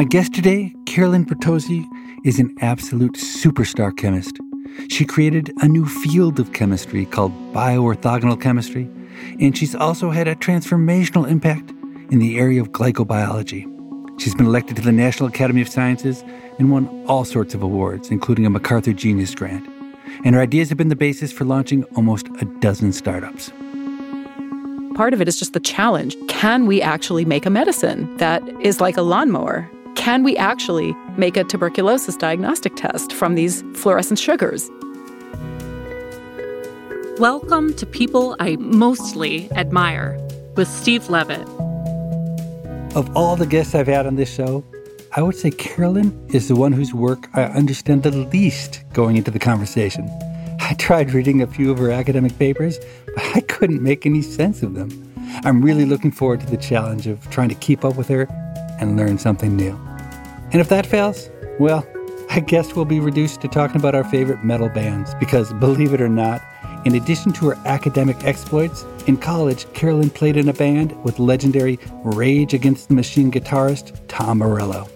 My guest today, Carolyn Bertozzi, is an absolute superstar chemist. She created a new field of chemistry called bioorthogonal chemistry, and she's also had a transformational impact in the area of glycobiology. She's been elected to the National Academy of Sciences and won all sorts of awards, including a MacArthur Genius Grant. And her ideas have been the basis for launching almost a dozen startups. Part of it is just the challenge. Can we actually make a medicine that is like a lawnmower? Can we actually make a tuberculosis diagnostic test from these fluorescent sugars? Welcome to People I Mostly Admire with Steve Levitt. Of all the guests I've had on this show, I would say Carolyn is the one whose work I understand the least going into the conversation. I tried reading a few of her academic papers, but I couldn't make any sense of them. I'm really looking forward to the challenge of trying to keep up with her and learn something new. And if that fails, well, I guess we'll be reduced to talking about our favorite metal bands because, believe it or not, in addition to her academic exploits, in college, Carolyn played in a band with legendary Rage Against the Machine guitarist Tom Morello.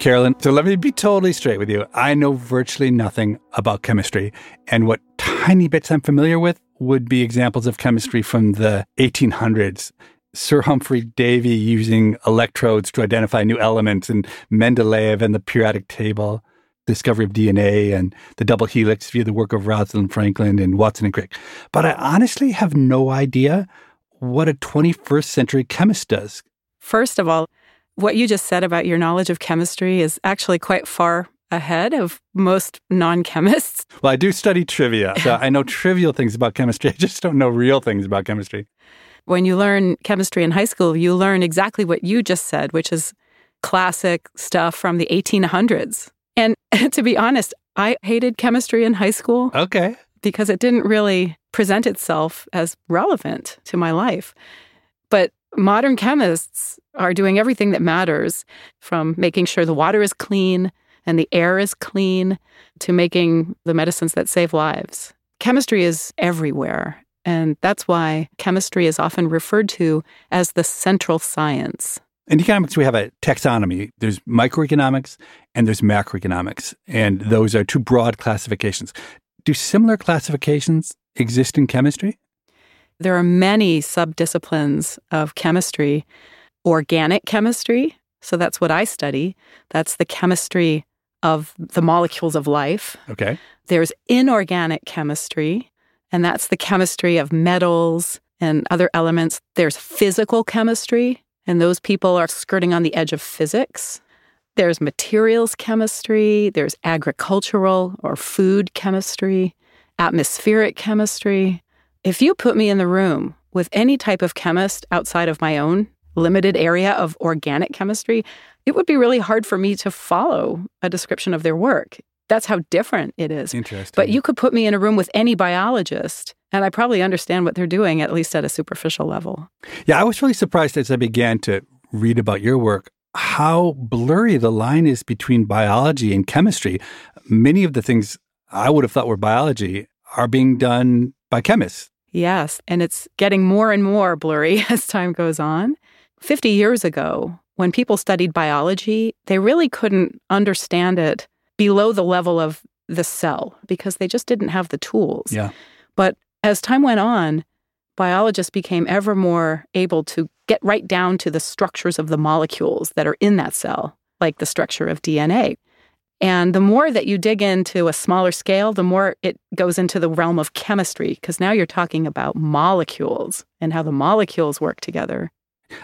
Carolyn, so let me be totally straight with you. I know virtually nothing about chemistry, and what tiny bits I'm familiar with would be examples of chemistry from the 1800s. Sir Humphry Davy using electrodes to identify new elements, and Mendeleev and the periodic table, discovery of DNA, and the double helix via the work of Rosalind Franklin and Watson and Crick. But I honestly have no idea what a 21st century chemist does. First of all, what you just said about your knowledge of chemistry is actually quite far ahead of most non chemists. Well, I do study trivia, so I know trivial things about chemistry. I just don't know real things about chemistry. When you learn chemistry in high school, you learn exactly what you just said, which is classic stuff from the 1800s. And to be honest, I hated chemistry in high school. Okay. Because it didn't really present itself as relevant to my life. But modern chemists are doing everything that matters from making sure the water is clean and the air is clean to making the medicines that save lives. Chemistry is everywhere. And that's why chemistry is often referred to as the central science. In economics, we have a taxonomy. There's microeconomics and there's macroeconomics. And those are two broad classifications. Do similar classifications exist in chemistry? There are many subdisciplines of chemistry. Organic chemistry, so that's what I study. That's the chemistry of the molecules of life. Okay. There's inorganic chemistry, and that's the chemistry of metals and other elements. There's physical chemistry, and those people are skirting on the edge of physics. There's materials chemistry, there's agricultural or food chemistry, atmospheric chemistry. If you put me in the room with any type of chemist outside of my own limited area of organic chemistry, it would be really hard for me to follow a description of their work. That's how different it is. Interesting. But you could put me in a room with any biologist, and I probably understand what they're doing, at least at a superficial level. Yeah, I was really surprised as I began to read about your work how blurry the line is between biology and chemistry. Many of the things I would have thought were biology are being done by chemists. Yes, and it's getting more and more blurry as time goes on. 50 years ago, when people studied biology, they really couldn't understand it below the level of the cell because they just didn't have the tools. Yeah. But as time went on, biologists became ever more able to get right down to the structures of the molecules that are in that cell, like the structure of DNA. And the more that you dig into a smaller scale, the more it goes into the realm of chemistry, because now you're talking about molecules and how the molecules work together.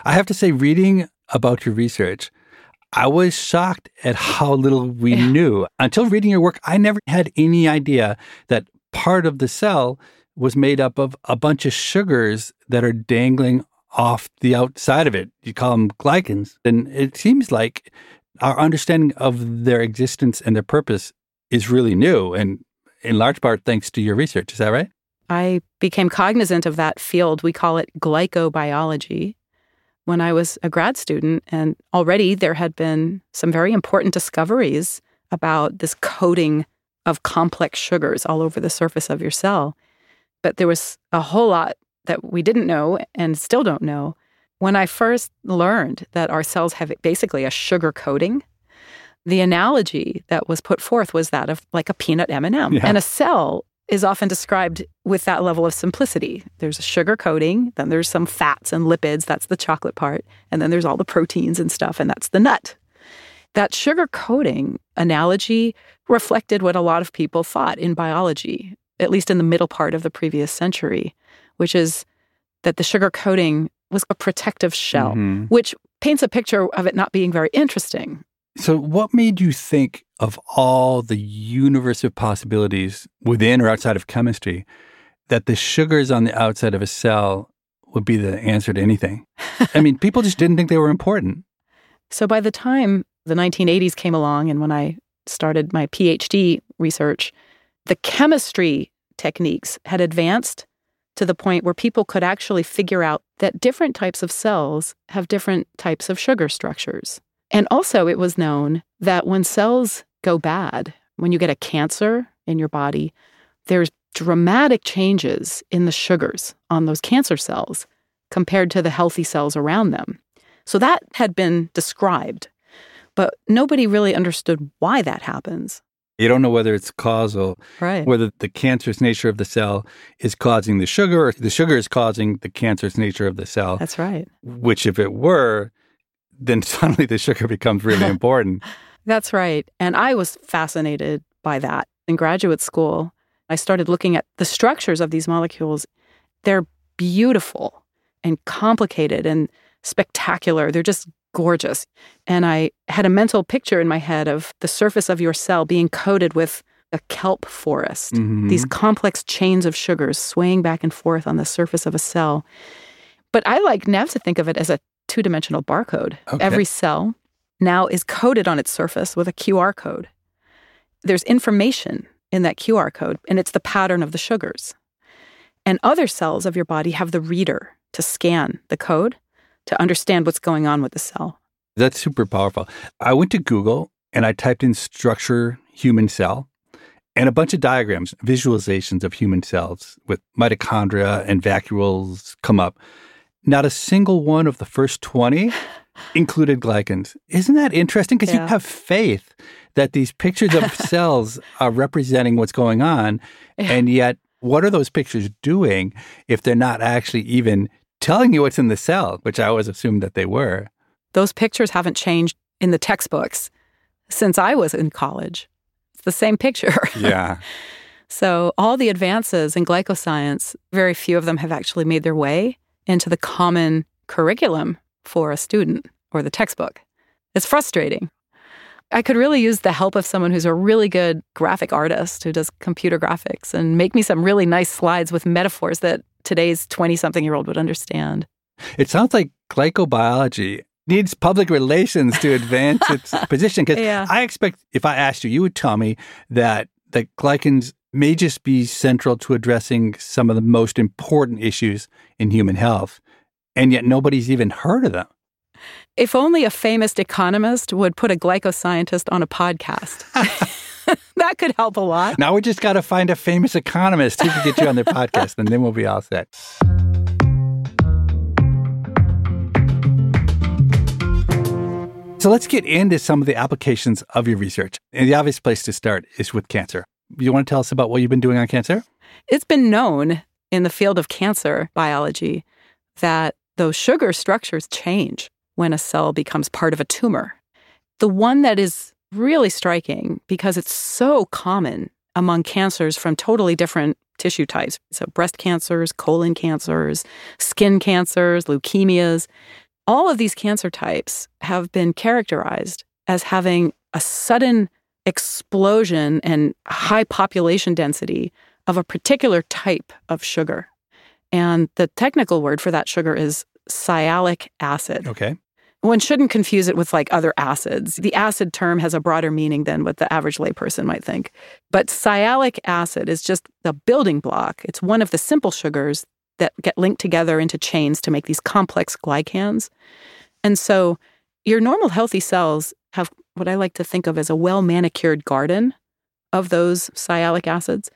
I have to say, reading about your research, I was shocked at how little we Yeah. knew. Until reading your work, I never had any idea that part of the cell was made up of a bunch of sugars that are dangling off the outside of it. You call them glycans. And it seems like our understanding of their existence and their purpose is really new, and in large part thanks to your research. Is that right? I became cognizant of that field. We call it glycobiology when I was a grad student. And already there had been some very important discoveries about this coating of complex sugars all over the surface of your cell. But there was a whole lot that we didn't know and still don't know. When I first learned that our cells have basically a sugar coating, the analogy that was put forth was that of like a peanut M&M. Yeah. And a cell is often described with that level of simplicity. There's a sugar coating, then there's some fats and lipids, that's the chocolate part, and then there's all the proteins and stuff, and that's the nut. That sugar coating analogy reflected what a lot of people thought in biology, at least in the middle part of the previous century, which is that the sugar coating was a protective shell, Mhm. which paints a picture of it not being very interesting. So, what made you think of all the universe of possibilities within or outside of chemistry that the sugars on the outside of a cell would be the answer to anything? I mean, people just didn't think they were important. So by the time the 1980s came along and when I started my PhD research, the chemistry techniques had advanced to the point where people could actually figure out that different types of cells have different types of sugar structures. And also, it was known that when cells go bad, when you get a cancer in your body, there's dramatic changes in the sugars on those cancer cells compared to the healthy cells around them. So that had been described, but nobody really understood why that happens. You don't know whether it's causal, Right. whether the cancerous nature of the cell is causing the sugar or the sugar is causing the cancerous nature of the cell, That's right. which, if it were, then suddenly the sugar becomes really important. That's right. And I was fascinated by that in graduate school. I started looking at the structures of these molecules. They're beautiful and complicated and spectacular. They're just gorgeous. And I had a mental picture in my head of the surface of your cell being coated with a kelp forest, Mhm. these complex chains of sugars swaying back and forth on the surface of a cell. But I like now to think of it as a two dimensional barcode. Okay. Every cell now is coded on its surface with a QR code. There's information in that QR code, and it's the pattern of the sugars. And other cells of your body have the reader to scan the code to understand what's going on with the cell. That's super powerful. I went to Google and I typed in structure human cell and a bunch of diagrams, visualizations of human cells with mitochondria and vacuoles come up. Not a single one of the first 20 included glycans. Isn't that interesting? Because you have faith that these pictures of cells are representing what's going on. Yeah. And yet, what are those pictures doing if they're not actually even telling you what's in the cell, which I always assumed that they were? Those pictures haven't changed in the textbooks since I was in college. It's the same picture. Yeah. So, all the advances in glycoscience, very few of them have actually made their way into the common curriculum for a student or the textbook. It's frustrating. I could really use the help of someone who's a really good graphic artist who does computer graphics and make me some really nice slides with metaphors that today's 20 something year old would understand. It sounds like glycobiology needs public relations to advance its position. Because Yeah. I expect if I asked you, you would tell me that that glycans may just be central to addressing some of the most important issues in human health, and yet nobody's even heard of them. If only a famous economist would put a glycoscientist on a podcast. that could help a lot. Now we just got to find a famous economist who can get you on their podcast, and then we'll be all set. So let's get into some of the applications of your research. And the obvious place to start is with cancer. You want to tell us about what you've been doing on cancer? It's been known in the field of cancer biology that those sugar structures change when a cell becomes part of a tumor. The one that is really striking because it's so common among cancers from totally different tissue types. So, breast cancers, colon cancers, skin cancers, leukemias. All of these cancer types have been characterized as having a sudden explosion and high population density of a particular type of sugar. And the technical word for that sugar is sialic acid. Okay. One shouldn't confuse it with like other acids. The acid term has a broader meaning than what the average layperson might think. But sialic acid is just the building block. It's one of the simple sugars that get linked together into chains to make these complex glycans. And so your normal healthy cells have what I like to think of as a well manicured garden of those sialic acids.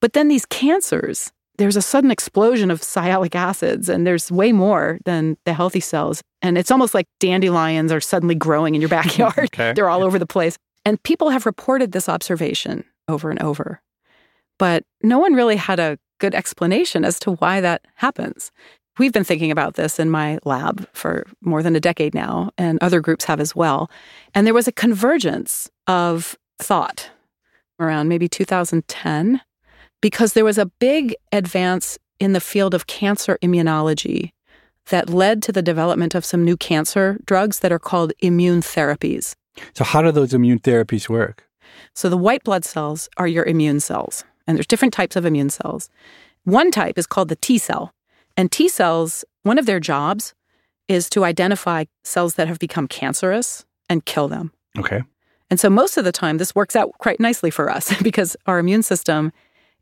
But then these cancers, there's a sudden explosion of sialic acids, and there's way more than the healthy cells. And it's almost like dandelions are suddenly growing in your backyard. Okay. They're all over the place. And people have reported this observation over and over. But no one really had a good explanation as to why that happens. We've been thinking about this in my lab for more than a decade now, and other groups have as well. And there was a convergence of thought around maybe 2010 because there was a big advance in the field of cancer immunology that led to the development of some new cancer drugs that are called immune therapies. So, how do those immune therapies work? So, the white blood cells are your immune cells, and there's different types of immune cells. One type is called the T cell. And T cells, one of their jobs is to identify cells that have become cancerous and kill them. Okay. And so, most of the time, this works out quite nicely for us because our immune system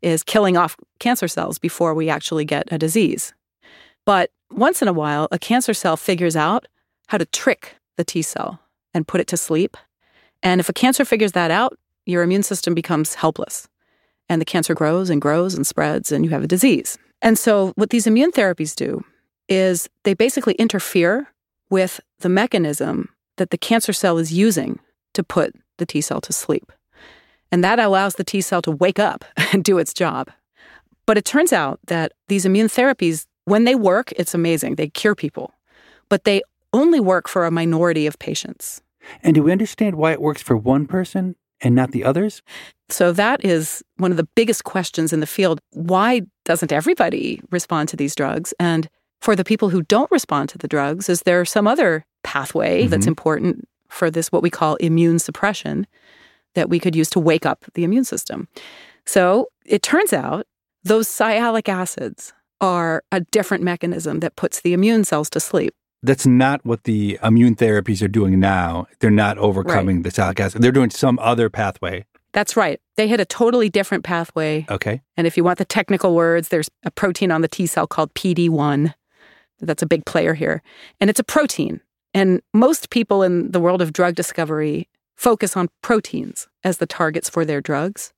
is killing off cancer cells before we actually get a disease. But once in a while, a cancer cell figures out how to trick the T cell and put it to sleep. And if a cancer figures that out, your immune system becomes helpless. And the cancer grows and grows and spreads, and you have a disease. And so, what these immune therapies do is they basically interfere with the mechanism that the cancer cell is using to put the T cell to sleep. And that allows the T cell to wake up and do its job. But it turns out that these immune therapies, when they work, it's amazing. They cure people, but they only work for a minority of patients. And do we understand why it works for one person and not the others? So that is one of the biggest questions in the field. Why doesn't everybody respond to these drugs? And for the people who don't respond to the drugs, is there some other pathway mm-hmm. that's important for this, what we call immune suppression, that we could use to wake up the immune system? So it turns out those sialic acids are a different mechanism that puts the immune cells to sleep. That's not what the immune therapies are doing now. They're not overcoming right. the sialic acid. They're doing some other pathway. That's right. They hit a totally different pathway. Okay. And if you want the technical words, there's a protein on the T cell called PD1. That's a big player here. And it's a protein. And most people in the world of drug discovery focus on proteins as the targets for their drugs.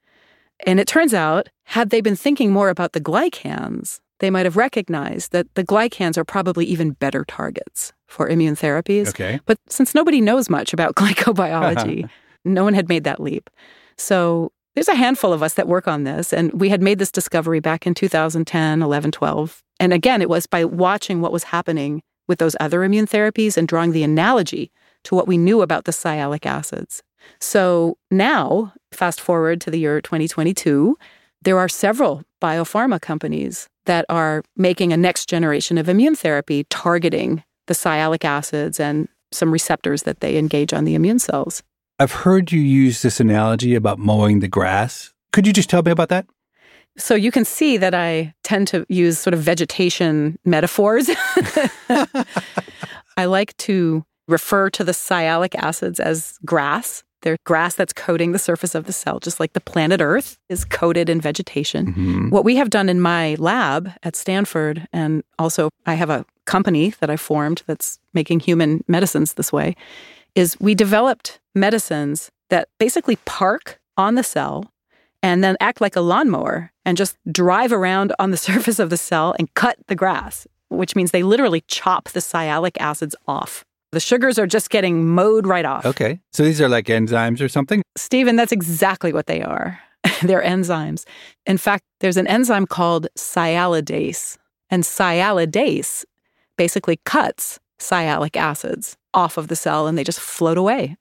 And it turns out, had they been thinking more about the glycans, they might have recognized that the glycans are probably even better targets for immune therapies. Okay. But since nobody knows much about glycobiology, no one had made that leap. So there's a handful of us that work on this. And we had made this discovery back in 2010, 11, 12. And again, it was by watching what was happening with those other immune therapies and drawing the analogy to what we knew about the sialic acids. So now, fast forward to the year 2022, there are several biopharma companies that are making a next generation of immune therapy targeting the sialic acids and some receptors that they engage on the immune cells. I've heard you use this analogy about mowing the grass. Could you just tell me about that? So you can see that I tend to use sort of vegetation metaphors. I like to refer to the sialic acids as grass. They're grass that's coating the surface of the cell, just like the planet Earth is coated in vegetation. Mm-hmm. What we have done in my lab at Stanford, and also I have a company that I formed that's making human medicines this way, is we developed medicines that basically park on the cell and then act like a lawnmower and just drive around on the surface of the cell and cut the grass, which means they literally chop the sialic acids off The sugars are just getting mowed right off. Okay. So these are like enzymes or something? Stephen, that's exactly what they are. They're enzymes. In fact, there's an enzyme called sialidase, and sialidase basically cuts sialic acids off of the cell and they just float away.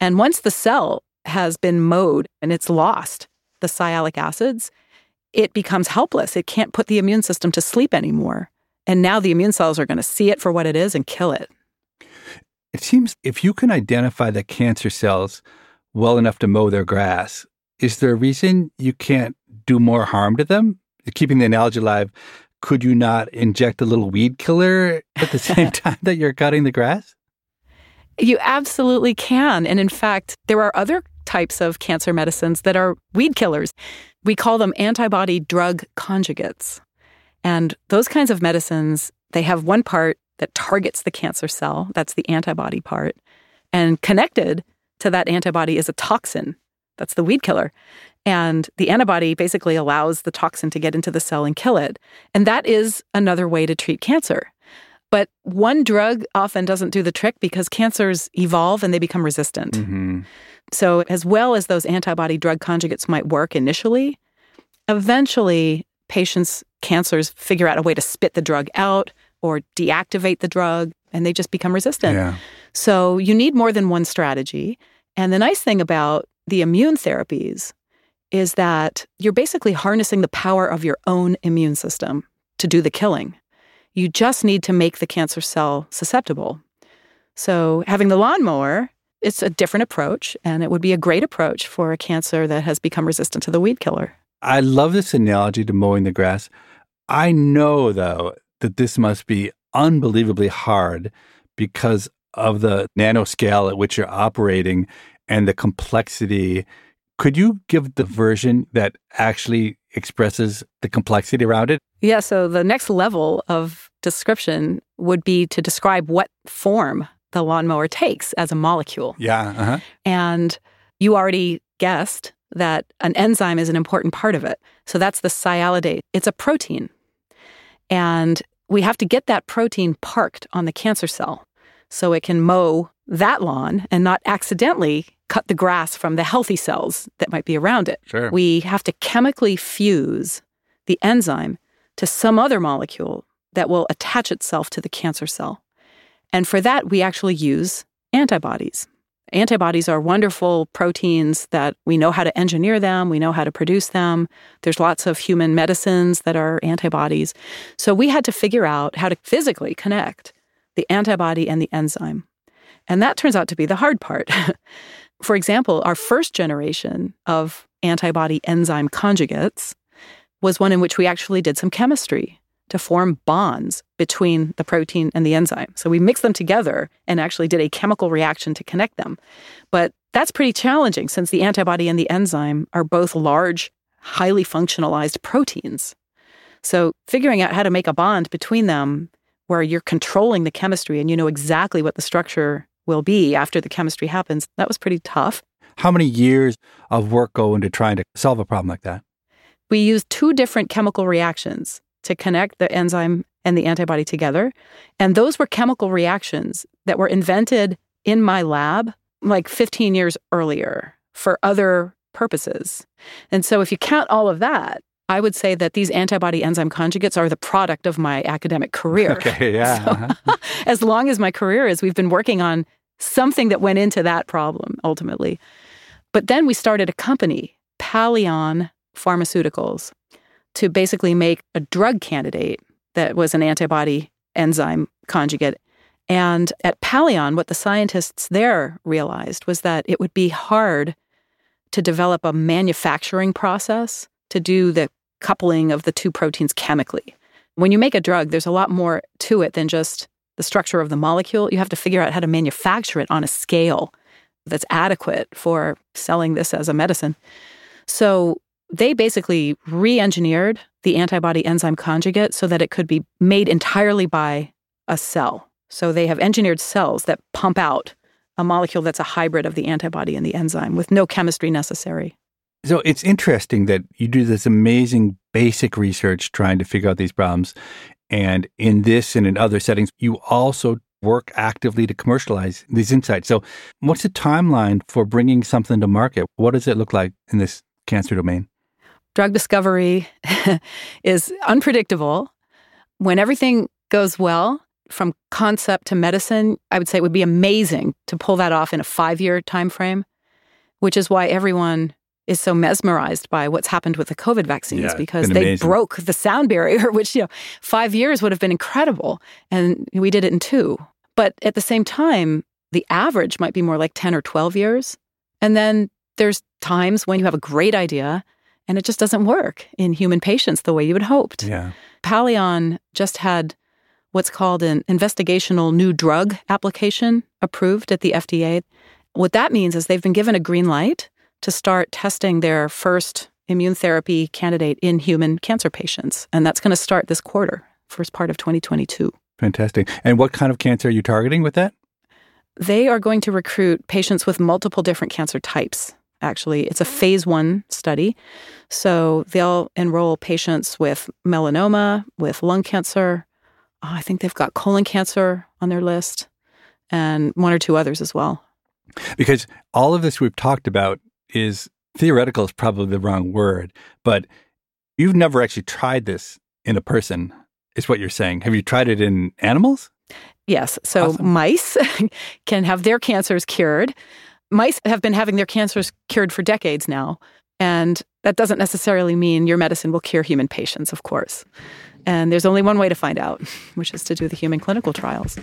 And once the cell has been mowed and it's lost the sialic acids, it becomes helpless. It can't put the immune system to sleep anymore. And now the immune cells are going to see it for what it is and kill it. It seems if you can identify the cancer cells well enough to mow their grass, is there a reason you can't do more harm to them? Keeping the analogy alive, could you not inject a little weed killer at the same time that you're cutting the grass? You absolutely can. And in fact, there are other types of cancer medicines that are weed killers. We call them antibody drug conjugates. And those kinds of medicines, they have one part that targets the cancer cell, that's the antibody part. And connected to that antibody is a toxin, that's the weed killer. And the antibody basically allows the toxin to get into the cell and kill it. And that is another way to treat cancer. But one drug often doesn't do the trick because cancers evolve and they become resistant. Mm-hmm. So, as well as those antibody drug conjugates might work initially, eventually patients' cancers figure out a way to spit the drug out or deactivate the drug and they just become resistant. Yeah. So, you need more than one strategy. And the nice thing about the immune therapies is that you're basically harnessing the power of your own immune system to do the killing. You just need to make the cancer cell susceptible. So, having the lawnmower, it's a different approach, and it would be a great approach for a cancer that has become resistant to the weed killer. I love this analogy to mowing the grass. I know, though, that this must be unbelievably hard because of the nanoscale at which you're operating and the complexity. Could you give the version that actually expresses the complexity around it? Yeah, so the next level of description would be to describe what form the lawnmower takes as a molecule. Yeah. Uh-huh. And you already guessed that an enzyme is an important part of it. So that's the sialidase. It's a protein. And we have to get that protein parked on the cancer cell so it can mow that lawn and not accidentally cut the grass from the healthy cells that might be around it. Sure. We have to chemically fuse the enzyme to some other molecule that will attach itself to the cancer cell. And for that, we actually use antibodies. Antibodies are wonderful proteins that we know how to engineer them, we know how to produce them. There's lots of human medicines that are antibodies. So we had to figure out how to physically connect the antibody and the enzyme. And that turns out to be the hard part. For example, our first generation of antibody enzyme conjugates was one in which we actually did some chemistry to form bonds between the protein and the enzyme. So we mixed them together and actually did a chemical reaction to connect them. But that's pretty challenging since the antibody and the enzyme are both large, highly functionalized proteins. So figuring out how to make a bond between them where you're controlling the chemistry and you know exactly what the structure will be after the chemistry happens, that was pretty tough. How many years of work go into trying to solve a problem like that? We used two different chemical reactions to connect the enzyme and the antibody together. And those were chemical reactions that were invented in my lab like 15 years earlier for other purposes. And so if you count all of that, I would say that these antibody enzyme conjugates are the product of my academic career. Okay, yeah. So, uh-huh. as long as my career is, we've been working on something that went into that problem ultimately. But then we started a company, Palleon Pharmaceuticals, to basically make a drug candidate that was an antibody enzyme conjugate. And at Palion, what the scientists there realized was that it would be hard to develop a manufacturing process to do the coupling of the two proteins chemically. When you make a drug, there's a lot more to it than just the structure of the molecule. You have to figure out how to manufacture it on a scale that's adequate for selling this as a medicine. So they basically re engineered the antibody enzyme conjugate so that it could be made entirely by a cell. So they have engineered cells that pump out a molecule that's a hybrid of the antibody and the enzyme with no chemistry necessary. So it's interesting that you do this amazing basic research trying to figure out these problems. And in this and in other settings, you also work actively to commercialize these insights. So, what's the timeline for bringing something to market? What does it look like in this cancer domain? Drug discovery is unpredictable. When everything goes well, from concept to medicine, I would say it would be amazing to pull that off in a five year time frame, which is why everyone is so mesmerized by what's happened with the COVID vaccines Yeah, because they amazing. broke the sound barrier, which, you know, five years would have been incredible. And we did it in two. But at the same time, the average might be more like 10 or 12 years. And then there's times when you have a great idea and it just doesn't work in human patients the way you had hoped. Yeah. Palleon just had what's called an investigational new drug application approved at the FDA. What that means is they've been given a green light to start testing their first immune therapy candidate in human cancer patients. And that's going to start this quarter, first part of 2022. Fantastic. And what kind of cancer are you targeting with that? They are going to recruit patients with multiple different cancer types. Actually, it's a phase one study. So they'll enroll patients with melanoma, with lung cancer. Oh, I think they've got colon cancer on their list and one or two others as well. Because all of this we've talked about is theoretical is probably the wrong word, but you've never actually tried this in a person, is what you're saying. Have you tried it in animals? Yes. So Awesome. mice can have their cancers cured. Mice have been having their cancers cured for decades now. And that doesn't necessarily mean your medicine will cure human patients, of course. And there's only one way to find out, which is to do the human clinical trials.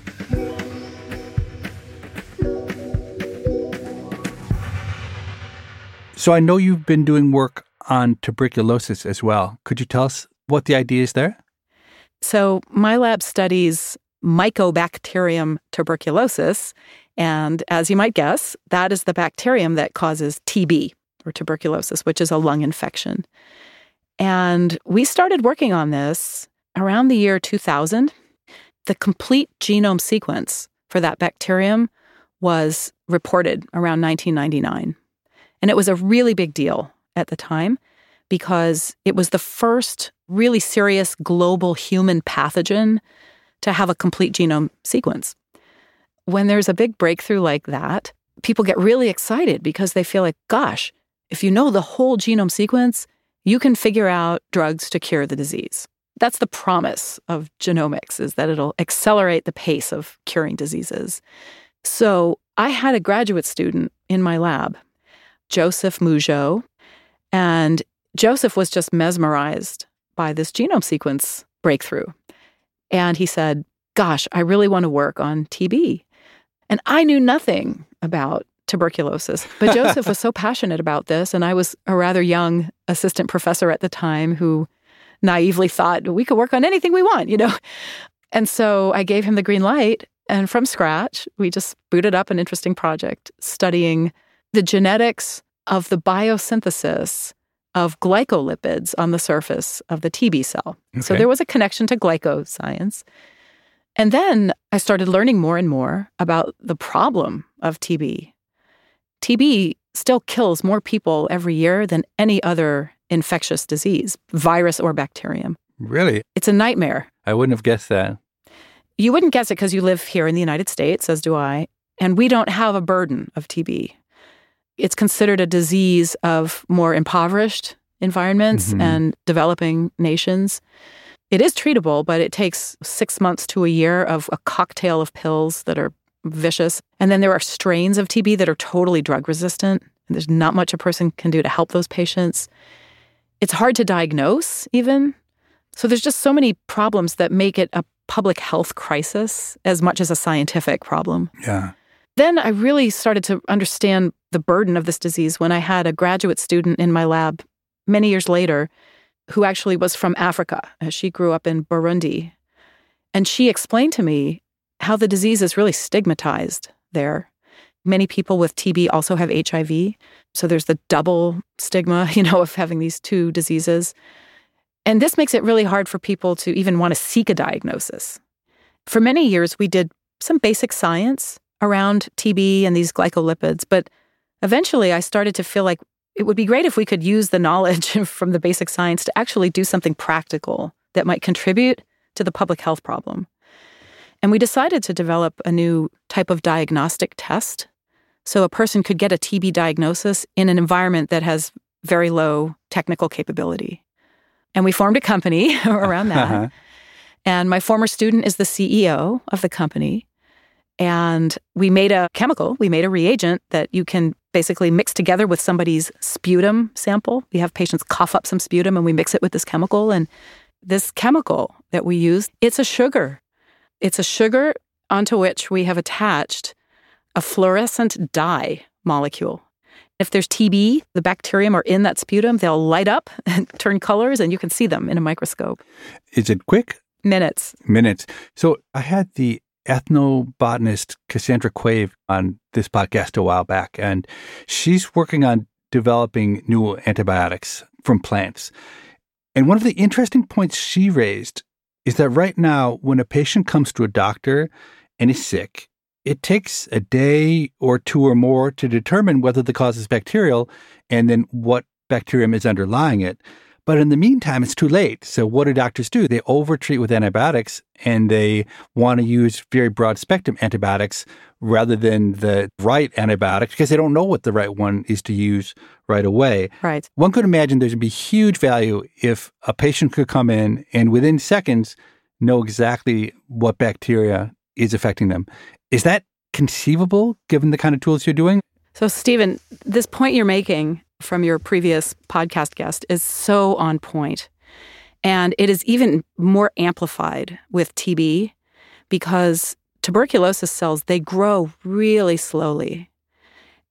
So I know you've been doing work on tuberculosis as well. Could you tell us what the idea is there? So, my lab studies Mycobacterium tuberculosis. And as you might guess, that is the bacterium that causes TB or tuberculosis, which is a lung infection. And we started working on this around the year 2000. The complete genome sequence for that bacterium was reported around 1999. And it was a really big deal at the time because it was the first really serious global human pathogen to have a complete genome sequence. When there's a big breakthrough like that, people get really excited because they feel like, gosh, if you know the whole genome sequence, you can figure out drugs to cure the disease. That's the promise of genomics is that it'll accelerate the pace of curing diseases. So, I had a graduate student in my lab, Joseph Mougous, and Joseph was just mesmerized by this genome sequence breakthrough. And he said, Gosh, I really want to work on TB. And I knew nothing about tuberculosis, but Joseph was so passionate about this. And I was a rather young assistant professor at the time who naively thought we could work on anything we want, you know? And so I gave him the green light. And from scratch, we just booted up an interesting project studying the genetics of the biosynthesis of glycolipids on the surface of the TB cell. So there was a connection to glycoscience. And then I started learning more and more about the problem of TB. TB still kills more people every year than any other infectious disease, virus or bacterium. Really? It's a nightmare. I wouldn't have guessed that. You wouldn't guess it because you live here in the United States, as do I, and we don't have a burden of TB. It's considered a disease of more impoverished environments Mhm. and developing nations. It is treatable, but it takes six months to a year of a cocktail of pills that are vicious. And then there are strains of TB that are totally drug resistant. And there's not much a person can do to help those patients. It's hard to diagnose, even. So there's just so many problems that make it a public health crisis as much as a scientific problem. Yeah. Then I really started to understand the burden of this disease when I had a graduate student in my lab many years later who actually was from Africa. Uh, She grew up in Burundi. And she explained to me how the disease is really stigmatized there. Many people with TB also have HIV. So there's the double stigma, you know, of having these two diseases. And this makes it really hard for people to even want to seek a diagnosis. For many years, we did some basic science around TB and these glycolipids, but eventually I started to feel like it would be great if we could use the knowledge from the basic science to actually do something practical that might contribute to the public health problem. And we decided to develop a new type of diagnostic test. So a person could get a TB diagnosis in an environment that has very low technical capability. And we formed a company around that. Uh-huh. And my former student is the CEO of the company. And we made a chemical, we made a reagent that you can basically mix together with somebody's sputum sample. We have patients cough up some sputum and we mix it with this chemical. And this chemical that we use, it's a sugar. It's a sugar onto which we have attached a fluorescent dye molecule. If there's TB, the bacterium are in that sputum, they'll light up and turn colors, and you can see them in a microscope. Is it quick? Minutes. Minutes. So I had the ethnobotanist Cassandra Quave on this podcast a while back, and she's working on developing new antibiotics from plants. And one of the interesting points she raised is that right now, when a patient comes to a doctor and is sick, it takes a day or two or more to determine whether the cause is bacterial and then what bacterium is underlying it. But in the meantime, it's too late. So what do doctors do? They overtreat with antibiotics and they want to use very broad spectrum antibiotics rather than the right antibiotic because they don't know what the right one is to use right away. Right. One could imagine there'd be huge value if a patient could come in and within seconds know exactly what bacteria is affecting them. Is that conceivable given the kind of tools you're doing? So, Stephen, this point you're making from your previous podcast guest is so on point. And it is even more amplified with TB because tuberculosis cells, they grow really slowly.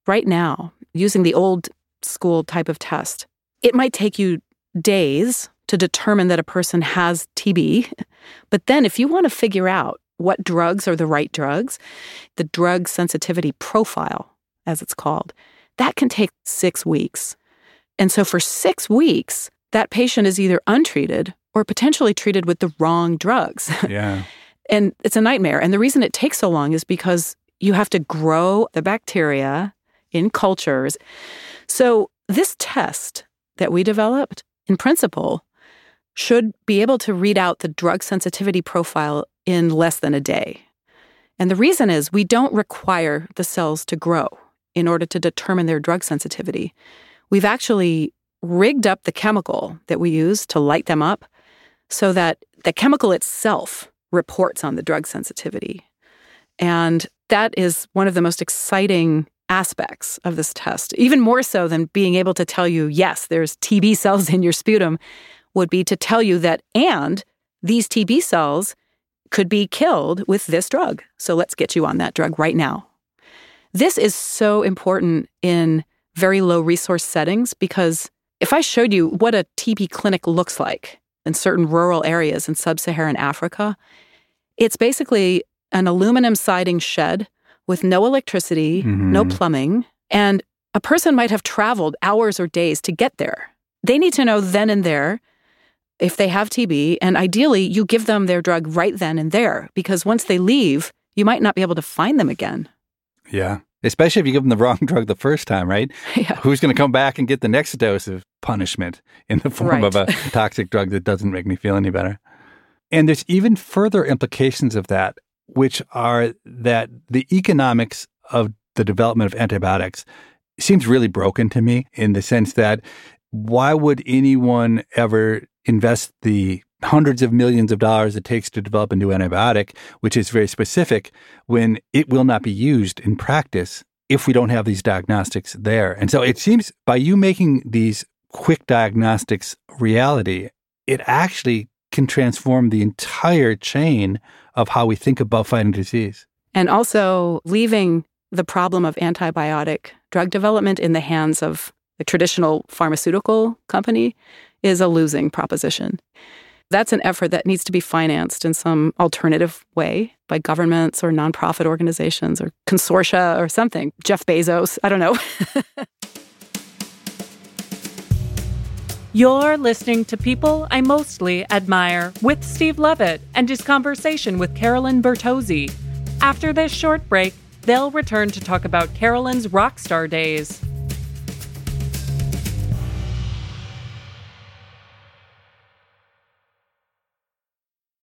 Right now, using the old school type of test, it might take you days to determine that a person has TB. But then, if you want to figure out what drugs are the right drugs, the drug sensitivity profile, as it's called, that can take six weeks. And so for six weeks, that patient is either untreated or potentially treated with the wrong drugs. Yeah. and it's a nightmare. And the reason it takes so long is because you have to grow the bacteria in cultures. So this test that we developed, in principle, should be able to read out the drug sensitivity profile in less than a day. And the reason is we don't require the cells to grow in order to determine their drug sensitivity. We've actually rigged up the chemical that we use to light them up so that the chemical itself reports on the drug sensitivity. And that is one of the most exciting aspects of this test, even more so than being able to tell you, yes, there's TB cells in your sputum, would be to tell you that, and these TB cells could be killed with this drug. So let's get you on that drug right now. This is so important in very low resource settings because if I showed you what a TB clinic looks like in certain rural areas in sub Saharan Africa, it's basically an aluminum siding shed with no electricity, mm-hmm. no plumbing, and a person might have traveled hours or days to get there. They need to know then and there if they have TB, and ideally, you give them their drug right then and there because once they leave, you might not be able to find them again. Yeah. Especially if you give them the wrong drug the first time, right? Yeah. Who's going to come back and get the next dose of punishment in the form right. of a toxic drug that doesn't make me feel any better? And there's even further implications of that, which are that the economics of the development of antibiotics seems really broken to me in the sense that why would anyone ever invest the hundreds of millions of dollars it takes to develop a new antibiotic, which is very specific, when it will not be used in practice if we don't have these diagnostics there. And so it seems by you making these quick diagnostics reality, it actually can transform the entire chain of how we think about fighting disease. And also leaving the problem of antibiotic drug development in the hands of the traditional pharmaceutical company is a losing proposition. That's an effort that needs to be financed in some alternative way by governments or nonprofit organizations or consortia or something. Jeff Bezos, I don't know. You're listening to People I Mostly Admire with Steve Levitt and his conversation with Carolyn Bertozzi. After this short break, they'll return to talk about Carolyn's rock star days.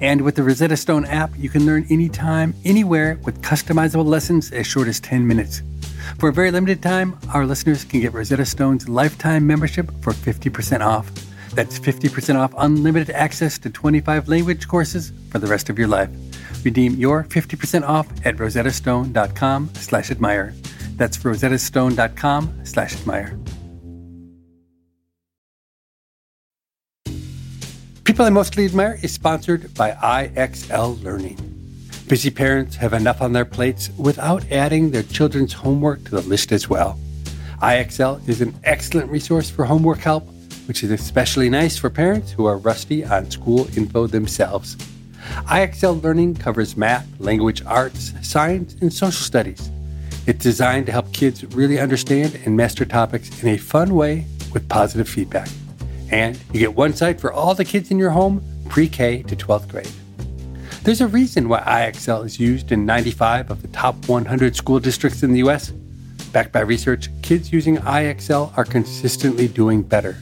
And with the Rosetta Stone app, you can learn anytime, anywhere with customizable lessons as short as 10 minutes. For a very limited time, our listeners can get Rosetta Stone's lifetime membership for 50% off. That's 50% off unlimited access to 25 language courses for the rest of your life. Redeem your 50% off at rosettastone.com slash admire. That's rosettastone.com slash admire. People I Mostly Admire is sponsored by IXL Learning. Busy parents have enough on their plates without adding their children's homework to the list as well. IXL is an excellent resource for homework help, which is especially nice for parents who are rusty on school info themselves. IXL Learning covers math, language arts, science, and social studies. It's designed to help kids really understand and master topics in a fun way with positive feedback. And you get one site for all the kids in your home, pre K to 12th grade. There's a reason why IXL is used in 95 of the top 100 school districts in the US. Backed by research, kids using IXL are consistently doing better.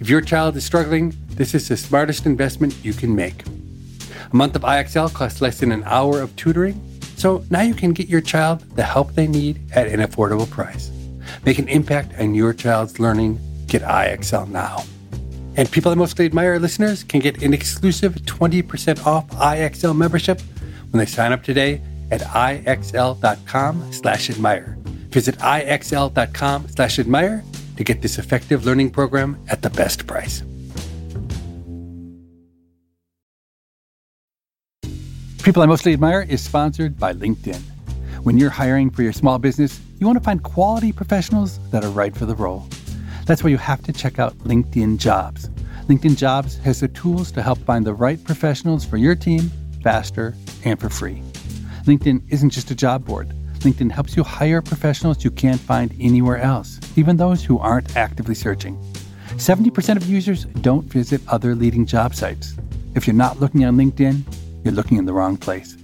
If your child is struggling, this is the smartest investment you can make. A month of IXL costs less than an hour of tutoring, so now you can get your child the help they need at an affordable price. Make an impact on your child's learning. Get IXL now. And people I mostly admire listeners can get an exclusive 20% off IXL membership when they sign up today at IXL.com slash admire. Visit IXL.com slash admire to get this effective learning program at the best price. People I Mostly Admire is sponsored by LinkedIn. When you're hiring for your small business, you want to find quality professionals that are right for the role. That's why you have to check out LinkedIn Jobs. LinkedIn Jobs has the tools to help find the right professionals for your team faster and for free. LinkedIn isn't just a job board. LinkedIn helps you hire professionals you can't find anywhere else, even those who aren't actively searching. 70% of users don't visit other leading job sites. If you're not looking on LinkedIn, you're looking in the wrong place.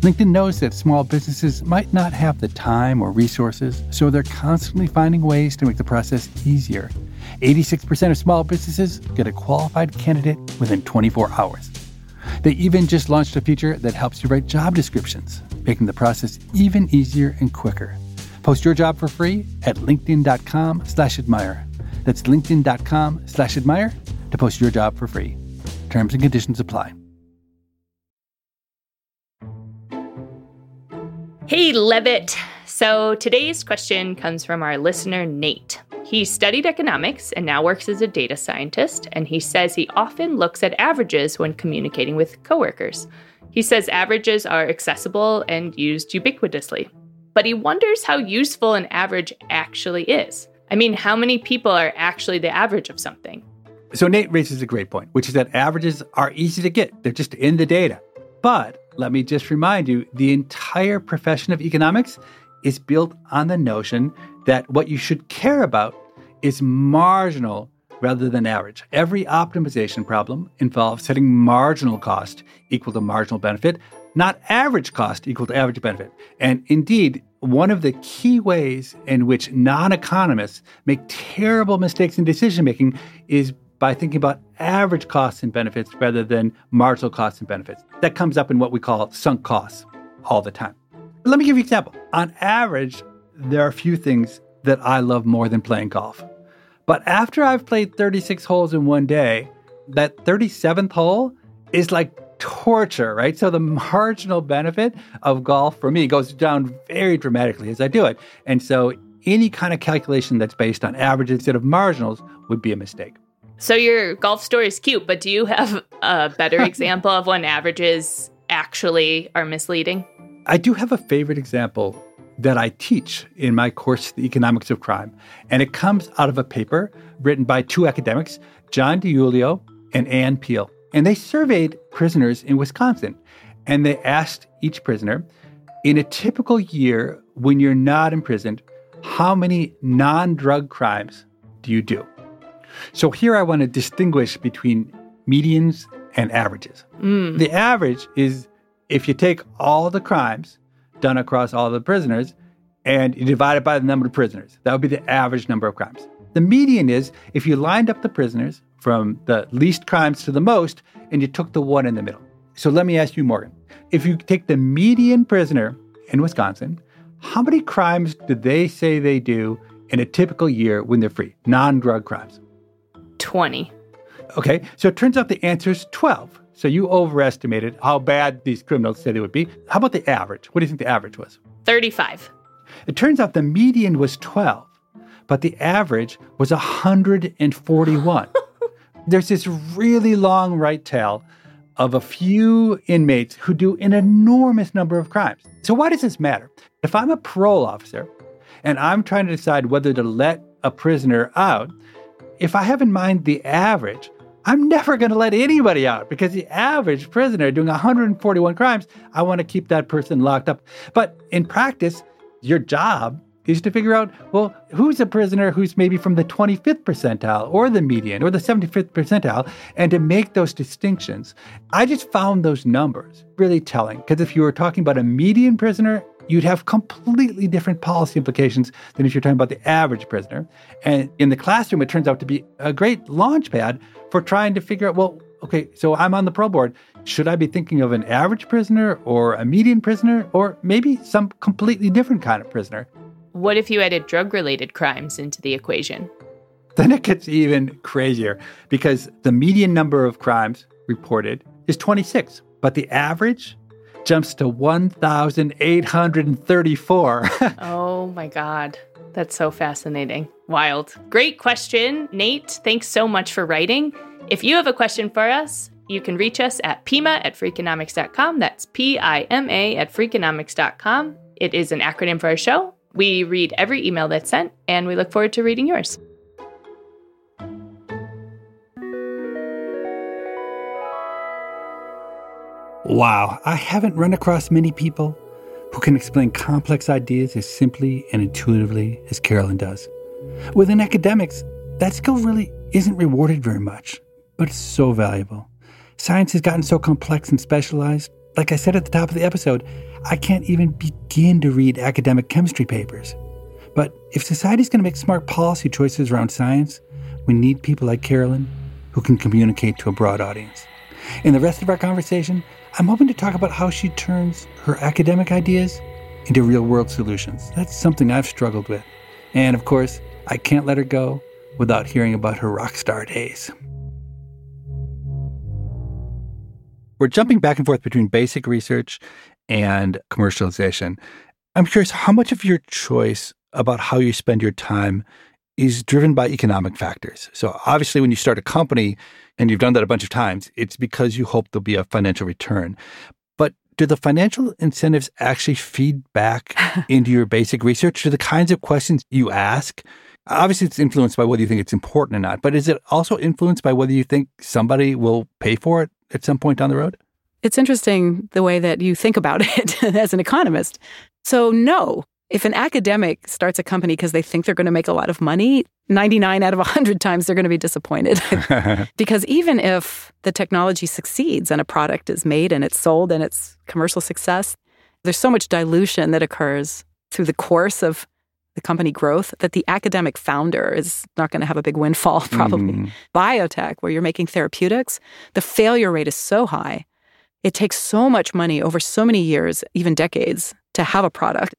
LinkedIn knows that small businesses might not have the time or resources, so they're constantly finding ways to make the process easier. 86% of small businesses get a qualified candidate within 24 hours. They even just launched a feature that helps you write job descriptions, making the process even easier and quicker. Post your job for free at linkedin.com slash admire. That's linkedin.com slash admire to post your job for free. Terms and conditions apply. Hey, Levitt. So today's question comes from our listener, Nate. He studied economics and now works as a data scientist, and he says he often looks at averages when communicating with coworkers. He says averages are accessible and used ubiquitously, but he wonders how useful an average actually is. I mean, how many people are actually the average of something? So Nate raises a great point, which is that averages are easy to get. They're just in the data. But let me just remind you the entire profession of economics is built on the notion that what you should care about is marginal rather than average. Every optimization problem involves setting marginal cost equal to marginal benefit, not average cost equal to average benefit. And indeed, one of the key ways in which non economists make terrible mistakes in decision making is by thinking about average costs and benefits rather than marginal costs and benefits. That comes up in what we call sunk costs all the time. Let me give you an example. On average, there are a few things that I love more than playing golf. But after I've played 36 holes in one day, that 37th hole is like torture, right? So the marginal benefit of golf for me goes down very dramatically as I do it. And so any kind of calculation that's based on average instead of marginals would be a mistake. So your golf story is cute, but do you have a better example of when averages actually are misleading? I do have a favorite example that I teach in my course, The Economics of Crime. And it comes out of a paper written by two academics, John DiIulio and Anne Piehl. And they surveyed prisoners in Wisconsin. And they asked each prisoner, in a typical year when you're not imprisoned, how many non drug crimes do you do? So here I want to distinguish between medians and averages. Mm. The average is if you take all the crimes done across all the prisoners and you divide it by the number of prisoners. That would be the average number of crimes. The median is if you lined up the prisoners from the least crimes to the most and you took the one in the middle. So let me ask you, Morgan, if you take the median prisoner in Wisconsin, how many crimes do they say they do in a typical year when they're free? Non drug crimes. 20. Okay, so it turns out the answer is 12. So you overestimated how bad these criminals said it would be. How about the average? What do you think the average was? 35. It turns out the median was 12, but the average was 141. There's this really long right tail of a few inmates who do an enormous number of crimes. So, why does this matter? If I'm a parole officer and I'm trying to decide whether to let a prisoner out, if I have in mind the average, I'm never going to let anybody out because the average prisoner doing 141 crimes, I want to keep that person locked up. But in practice, your job is to figure out, well, who's a prisoner who's maybe from the 25th percentile or the median or the 75th percentile, and to make those distinctions. I just found those numbers really telling because if you were talking about a median prisoner, you'd have completely different policy implications than if you're talking about the average prisoner. And in the classroom, it turns out to be a great launch pad for trying to figure out, well, okay, so I'm on the parole board. Should I be thinking of an average prisoner or a median prisoner or maybe some completely different kind of prisoner? What if you added drug related crimes into the equation? Then it gets even crazier because the median number of crimes reported is 26, but the average jumps to 1,834. oh my God. That's so fascinating. Wild. Great question, Nate. Thanks so much for writing. If you have a question for us, you can reach us at pima at freakonomics.com. That's P I M A at freakonomics.com. It is an acronym for our show. We read every email that's sent, and we look forward to reading yours. Wow, I haven't run across many people who can explain complex ideas as simply and intuitively as Carolyn does. Within academics, that skill really isn't rewarded very much, but it's so valuable. Science has gotten so complex and specialized. Like I said at the top of the episode, I can't even begin to read academic chemistry papers. But if society's going to make smart policy choices around science, we need people like Carolyn who can communicate to a broad audience. In the rest of our conversation, I'm hoping to talk about how she turns her academic ideas into real world solutions. That's something I've struggled with. And of course, I can't let her go without hearing about her rock star days. We're jumping back and forth between basic research and commercialization. I'm curious how much of your choice about how you spend your time is driven by economic factors. So, obviously, when you start a company and you've done that a bunch of times, it's because you hope there'll be a financial return. But do the financial incentives actually feed back into your basic research? Do the kinds of questions you ask? Obviously, it's influenced by whether you think it's important or not, but is it also influenced by whether you think somebody will pay for it at some point down the road? It's interesting the way that you think about it as an economist. So, no, if an academic starts a company because they think they're going to make a lot of money, 99 out of 100 times they're going to be disappointed. because even if the technology succeeds and a product is made and it's sold and it's commercial success, there's so much dilution that occurs through the course of the company growth that the academic founder is not going to have a big windfall, probably. Mm. Biotech, where you're making therapeutics, the failure rate is so high. It takes so much money over so many years, even decades, to have a product.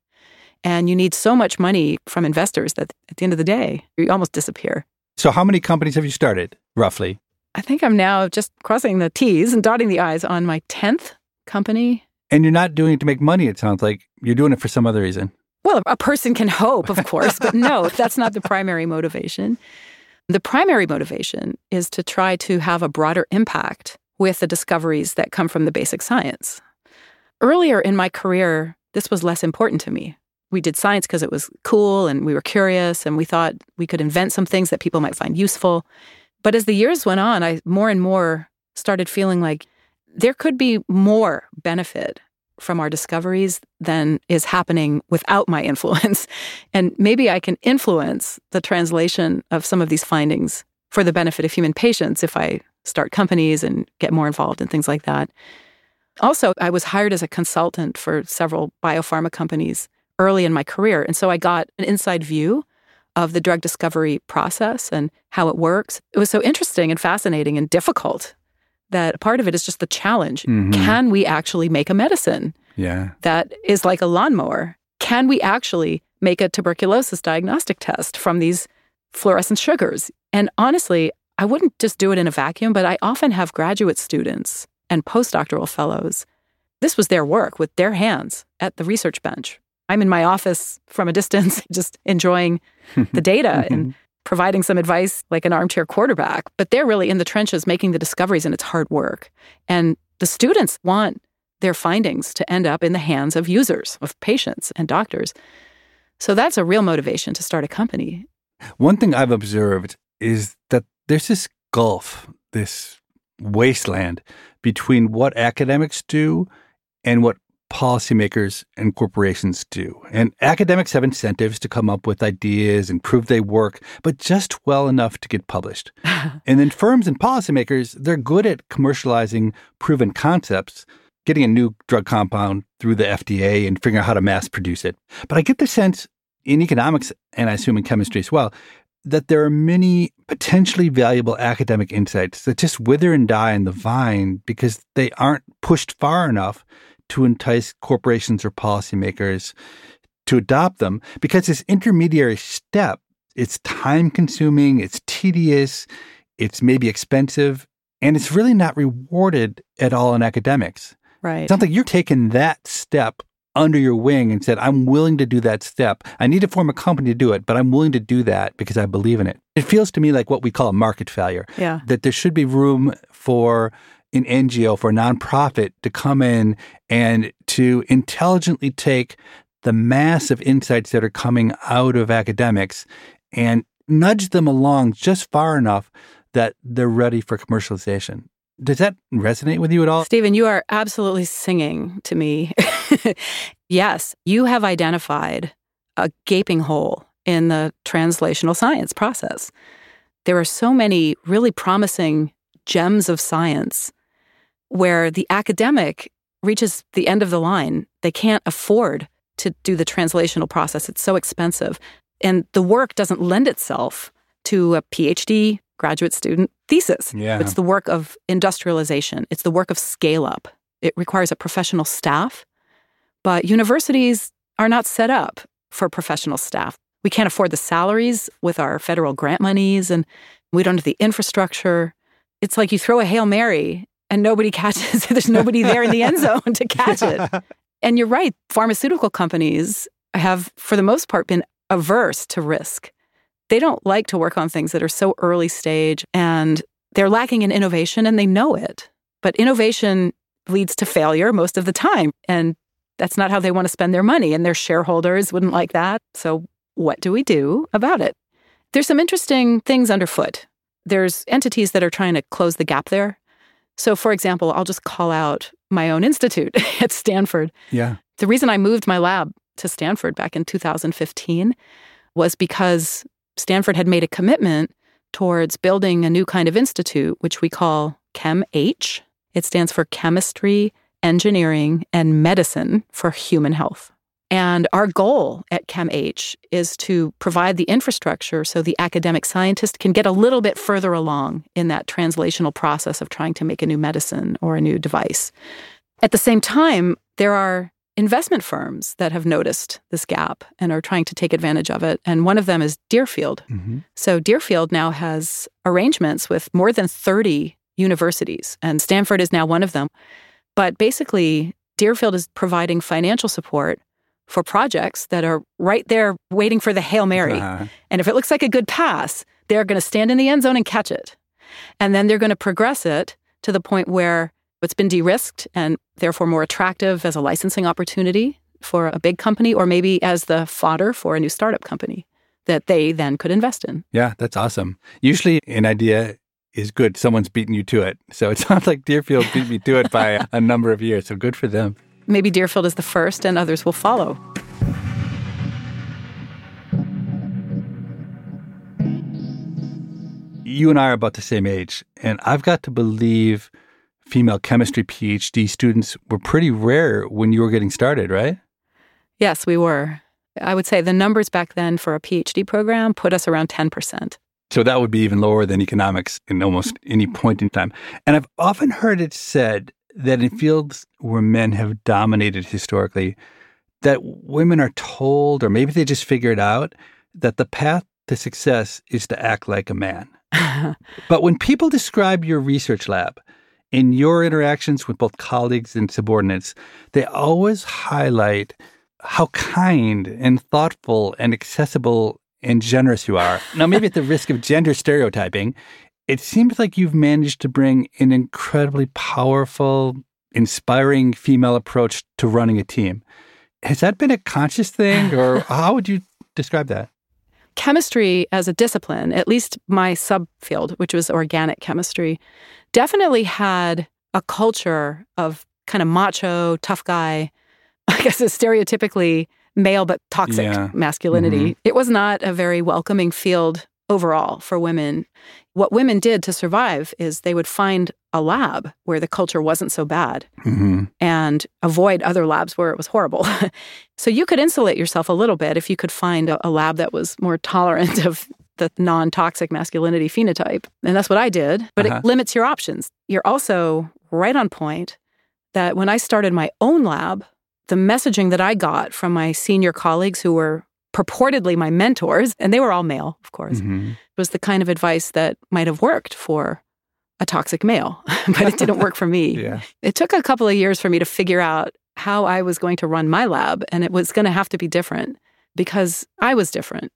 And you need so much money from investors that at the end of the day, you almost disappear. So, how many companies have you started, roughly? I think I'm now just crossing the T's and dotting the I's on my 10th company. And you're not doing it to make money, it sounds like. You're doing it for some other reason. Well, a person can hope, of course, but no, that's not the primary motivation. The primary motivation is to try to have a broader impact with the discoveries that come from the basic science. Earlier in my career, this was less important to me. We did science because it was cool and we were curious and we thought we could invent some things that people might find useful. But as the years went on, I more and more started feeling like there could be more benefit from our discoveries than is happening without my influence. And maybe I can influence the translation of some of these findings for the benefit of human patients if I start companies and get more involved in things like that. Also, I was hired as a consultant for several biopharma companies early in my career. And so I got an inside view of the drug discovery process and how it works. It was so interesting and fascinating and difficult that part of it is just the challenge. Mm-hmm. Can we actually make a medicine? Yeah. That is like a lawnmower. Can we actually make a tuberculosis diagnostic test from these fluorescent sugars? And honestly, I wouldn't just do it in a vacuum, but I often have graduate students and postdoctoral fellows. This was their work with their hands at the research bench. I'm in my office from a distance, just enjoying the data and providing some advice like an armchair quarterback, but they're really in the trenches making the discoveries and it's hard work. And the students want their findings to end up in the hands of users, of patients and doctors. So that's a real motivation to start a company. One thing I've observed is that there's this gulf, this wasteland between what academics do and what policymakers and corporations do. And academics have incentives to come up with ideas and prove they work, but just well enough to get published. and then firms and policymakers, they're good at commercializing proven concepts, getting a new drug compound through the FDA and figuring out how to mass produce it. But I get the sense in economics, and I assume in chemistry as well, that there are many potentially valuable academic insights that just wither and die in the vine because they aren't pushed far enough to entice corporations or policymakers to adopt them because this intermediary step it's time consuming it's tedious it's maybe expensive and it's really not rewarded at all in academics. Right. It sounds like you're taking that step under your wing and said i'm willing to do that step. I need to form a company to do it but i'm willing to do that because i believe in it. It feels to me like what we call a market failure. Yeah. That there should be room for an NGO, for a nonprofit to come in and to intelligently take the massive insights that are coming out of academics and nudge them along just far enough that they're ready for commercialization. Does that resonate with you at all? Stephen, you are absolutely singing to me. yes, you have identified a gaping hole in the translational science process. There are so many really promising gems of science where the academic reaches the end of the line. They can't afford to do the translational process, it's so expensive. And the work doesn't lend itself to a PhD graduate student thesis. Yeah. It's the work of industrialization, it's the work of scale up. It requires a professional staff, but universities are not set up for professional staff. We can't afford the salaries with our federal grant monies, and we don't have the infrastructure. It's like you throw a Hail Mary and nobody catches There's nobody there in the end zone to catch it. And you're right, pharmaceutical companies have, for the most part, been averse to risk. They don't like to work on things that are so early stage and they're lacking in innovation and they know it. But innovation leads to failure most of the time. And that's not how they want to spend their money. And their shareholders wouldn't like that. So, what do we do about it? There's some interesting things underfoot. There's entities that are trying to close the gap there. So, for example, I'll just call out my own institute at Stanford. Yeah. The reason I moved my lab to Stanford back in 2015 was because Stanford had made a commitment towards building a new kind of institute, which we call ChemH. It stands for Chemistry, Engineering, and Medicine for Human Health. And our goal at ChemH is to provide the infrastructure so the academic scientist can get a little bit further along in that translational process of trying to make a new medicine or a new device. At the same time, there are investment firms that have noticed this gap and are trying to take advantage of it. And one of them is Deerfield. Mm-hmm. So Deerfield now has arrangements with more than 30 universities, and Stanford is now one of them. But basically, Deerfield is providing financial support for projects that are right there waiting for the Hail Mary. Uh-huh. And if it looks like a good pass, they're going to stand in the end zone and catch it. And then they're going to progress it to the point where it's been de risked and therefore more attractive as a licensing opportunity for a big company or maybe as the fodder for a new startup company that they then could invest in. Yeah, that's awesome. Usually, an idea is good. Someone's beaten you to it. So it sounds like Deerfield beat me to it by a number of years. So good for them. Maybe Deerfield is the first and others will follow. You and I are about the same age, and I've got to believe female chemistry PhD students were pretty rare when you were getting started, right? Yes, we were. I would say the numbers back then for a PhD program put us around 10%. So that would be even lower than economics in almost any point in time. And I've often heard it said that in fields where men have dominated historically, that women are told, or maybe they just figure it out, that the path to success is to act like a man. but when people describe your research lab, in your interactions with both colleagues and subordinates, they always highlight how kind and thoughtful and accessible and generous you are. Now, maybe at the risk of gender stereotyping, it seems like you've managed to bring an incredibly powerful, inspiring female approach to running a team. Has that been a conscious thing, or how would you describe that? Chemistry as a discipline, at least my subfield, which was organic chemistry, definitely had a culture of kind of macho, tough guy. I guess it's stereotypically male but toxic Yeah. masculinity. Mm-hmm. It was not a very welcoming field overall for women. What women did to survive is they would find a lab where the culture wasn't so bad Mm-hmm. and avoid other labs where it was horrible. so you could insulate yourself a little bit if you could find a, a lab that was more tolerant of the non toxic masculinity phenotype. And that's what I did, but Uh-huh. it limits your options. You're also right on point that when I started my own lab, the messaging that I got from my senior colleagues who were purportedly my mentors, and they were all male, of course, Mm-hmm. was the kind of advice that might have worked for a toxic male, but it didn't work for me. Yeah. It took a couple of years for me to figure out how I was going to run my lab, and it was going to have to be different because I was different.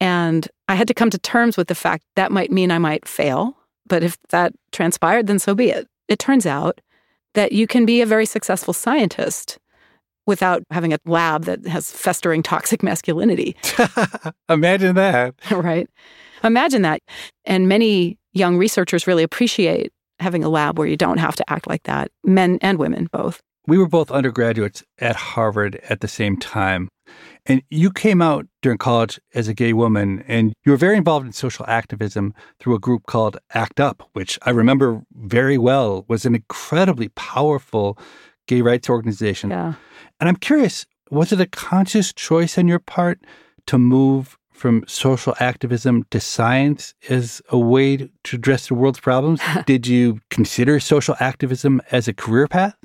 And I had to come to terms with the fact that might mean I might fail, but if that transpired, then so be it. It turns out that you can be a very successful scientist without having a lab that has festering toxic masculinity. Imagine that. right? Imagine that. And many young researchers really appreciate having a lab where you don't have to act like that, men and women both. We were both undergraduates at Harvard at the same time. And you came out during college as a gay woman, and you were very involved in social activism through a group called ACT UP, which I remember very well was an incredibly powerful gay rights organization. Yeah. And I'm curious, was it a conscious choice on your part to move from social activism to science as a way to address the world's problems? Did you consider social activism as a career path?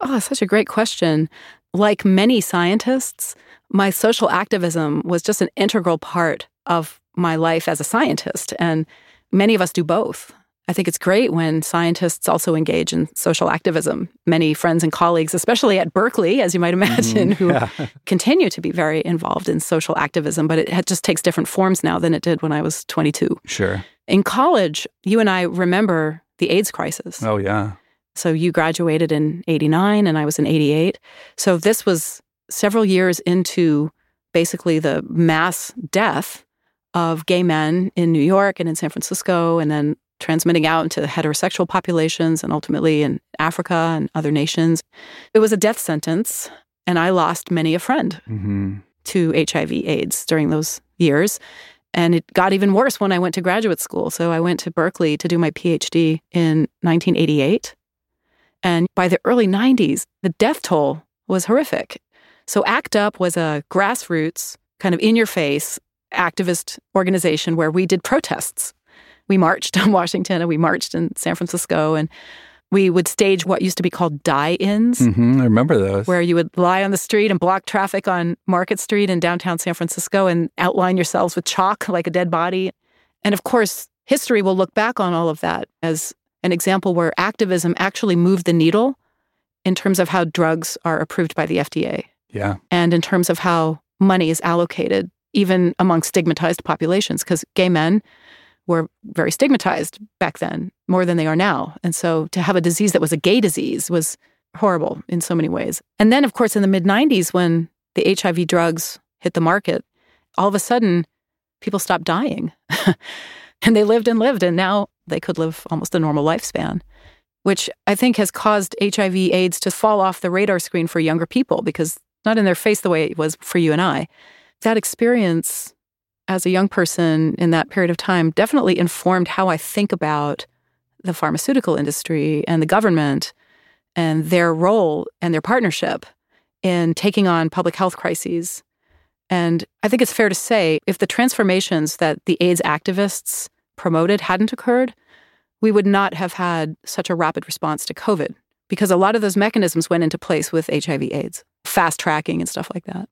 Oh, such a great question. Like many scientists, my social activism was just an integral part of my life as a scientist. And many of us do both. I think it's great when scientists also engage in social activism. Many friends and colleagues, especially at Berkeley, as you might mm-hmm. imagine, who Yeah. continue to be very involved in social activism, but it just takes different forms now than it did when I was 22. Sure. In college, you and I remember the AIDS crisis. Oh, yeah. So you graduated in 89 and I was in 88. So this was several years into basically the mass death of gay men in New York and in San Francisco, and then transmitting out into heterosexual populations and ultimately in Africa and other nations. It was a death sentence, and I lost many a friend hmm to HIV AIDS during those years. And it got even worse when I went to graduate school. So I went to Berkeley to do my PhD in 1988. And by the early 90s, the death toll was horrific. So ACT UP was a grassroots, kind of in your face activist organization where we did protests. We marched in Washington and we marched in San Francisco. And we would stage what used to be called die ins. Mm-hmm, I remember those. Where you would lie on the street and block traffic on Market Street in downtown San Francisco and outline yourselves with chalk like a dead body. And of course, history will look back on all of that as an example where activism actually moved the needle in terms of how drugs are approved by the FDA. Yeah. And in terms of how money is allocated, even among stigmatized populations, because gay men were very stigmatized back then, more than they are now. And so to have a disease that was a gay disease was horrible in so many ways. And then, of course, in the mid 90s, when the HIV drugs hit the market, all of a sudden people stopped dying. and they lived and lived, and now they could live almost a normal lifespan, which I think has caused HIV AIDS to fall off the radar screen for younger people because not in their face the way it was for you and I. That experience as a young person in that period of time definitely informed how I think about the pharmaceutical industry and the government and their role and their partnership in taking on public health crises. And I think it's fair to say if the transformations that the AIDS activists promoted hadn't occurred, we would not have had such a rapid response to COVID because a lot of those mechanisms went into place with HIV AIDS, fast tracking and stuff like that.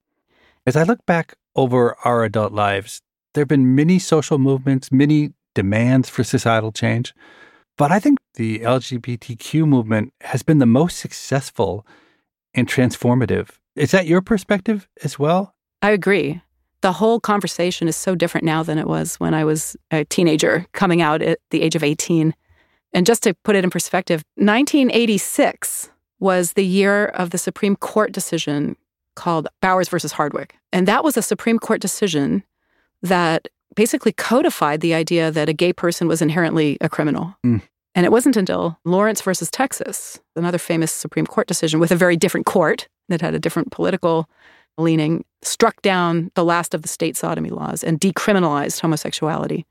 As I look back over our adult lives, there have been many social movements, many demands for societal change. But I think the LGBTQ movement has been the most successful and transformative. Is that your perspective as well? I agree. The whole conversation is so different now than it was when I was a teenager coming out at the age of 18. And just to put it in perspective, 1986 was the year of the Supreme Court decision called Bowers versus Hardwick. And that was a Supreme Court decision that basically codified the idea that a gay person was inherently a criminal. Mm. And it wasn't until Lawrence versus Texas, another famous Supreme Court decision with a very different court that had a different political leaning, struck down the last of the state sodomy laws and decriminalized homosexuality.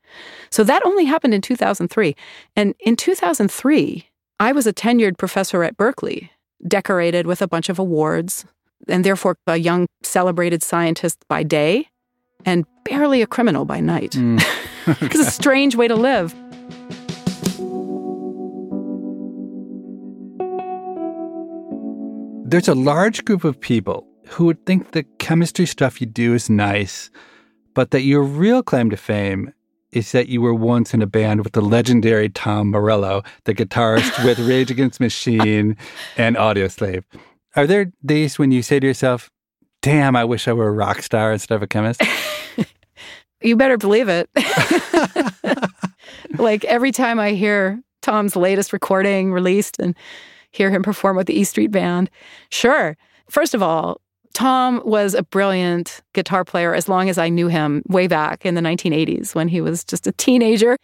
So that only happened in 2003. And in 2003, I was a tenured professor at Berkeley, decorated with a bunch of awards, and therefore a young celebrated scientist by day and barely a criminal by night. Mm. it's a strange way to live. There's a large group of people who would think the chemistry stuff you do is nice, but that your real claim to fame is that you were once in a band with the legendary Tom Morello, the guitarist with Rage Against Machine and Audioslave. Are there days when you say to yourself, damn, I wish I were a rock star instead of a chemist? you better believe it. like every time I hear Tom's latest recording released and hear him perform with the E Street Band, sure. First of all, Tom was a brilliant guitar player as long as I knew him way back in the 1980s when he was just a teenager.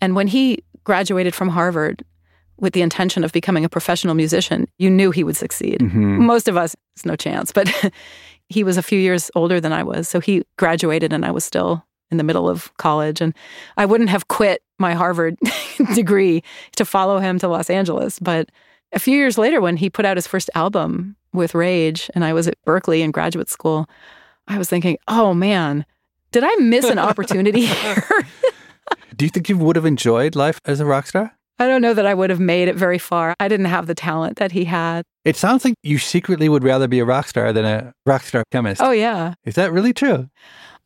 And when he graduated from Harvard with the intention of becoming a professional musician, you knew he would succeed. Mm-hmm. Most of us, it's no chance, but he was a few years older than I was. So he graduated and I was still in the middle of college. And I wouldn't have quit my Harvard degree to follow him to Los Angeles. But a few years later, when he put out his first album with Rage, and I was at Berkeley in graduate school, I was thinking, oh man, did I miss an opportunity here? Do you think you would have enjoyed life as a rock star? I don't know that I would have made it very far. I didn't have the talent that he had. It sounds like you secretly would rather be a rock star than a rock star chemist. Oh, yeah. Is that really true?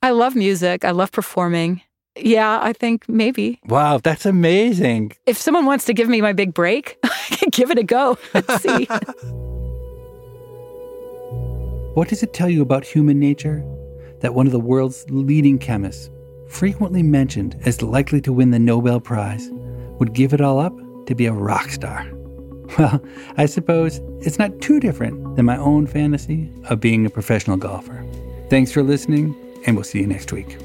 I love music. I love performing. Yeah, I think maybe. Wow, that's amazing. If someone wants to give me my big break, I can give it a go. Let's see. what does it tell you about human nature? That one of the world's leading chemists, frequently mentioned as likely to win the Nobel Prize, would give it all up to be a rock star. Well, I suppose it's not too different than my own fantasy of being a professional golfer. Thanks for listening, and we'll see you next week.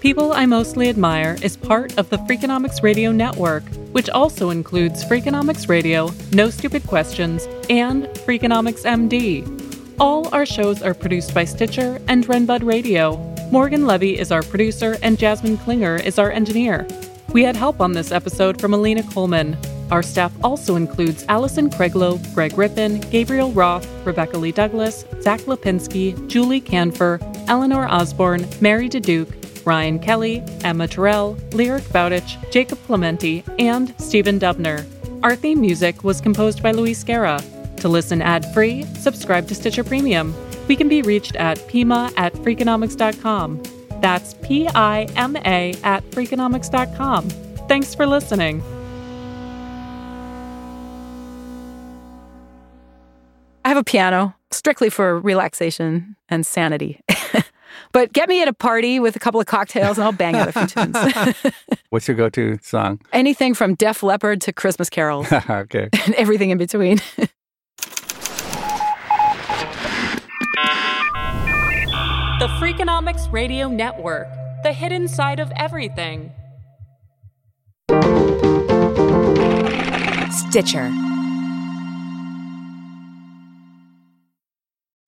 People I Mostly Admire is part of the Freakonomics Radio Network, which also includes Freakonomics Radio, No Stupid Questions, and Freakonomics MD. All our shows are produced by Stitcher and Renbud Radio. Morgan Levy is our producer, and Jasmine Klinger is our engineer. We had help on this episode from Alina Kulman. Our staff also includes Allison Craiglow, Greg Rippin, Gabriel Roth, Rebecca Lee Douglas, Zach Lipinski, Julie Kanfer, Eleanor Osborne, Mary Diduch, Ryan Kelly, Emma Tyrrell, Lyric Bowditch, Jacob Clementi, and Stephen Dubner. Our theme music was composed by Luis Guerra. To listen ad-free, subscribe to Stitcher Premium. We can be reached at pima at freakonomics.com. That's P-I-M-A at freakonomics.com. Thanks for listening. I have a piano strictly for relaxation and sanity. but get me at a party with a couple of cocktails and I'll bang out a few tunes. What's your go-to song? Anything from Def Leppard to Christmas carols okay. and everything in between. The Freakonomics Radio Network, the hidden side of everything. Stitcher.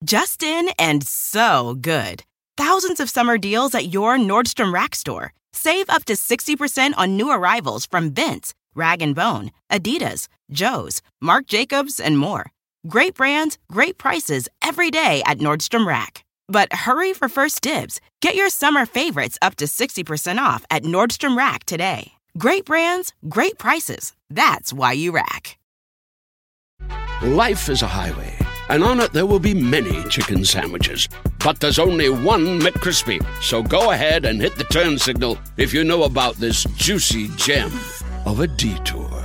Justin and so good. Thousands of summer deals at your Nordstrom Rack store. Save up to 60% on new arrivals from Vince, Rag & Bone, Adidas, Joe's, Marc Jacobs, and more. Great brands, great prices every day at Nordstrom Rack. But hurry for first dibs. Get your summer favorites up to 60% off at Nordstrom Rack today. Great brands, great prices. That's why you rack. Life is a highway, and on it there will be many chicken sandwiches. But there's only one McCrispy. So go ahead and hit the turn signal if you know about this juicy gem of a detour.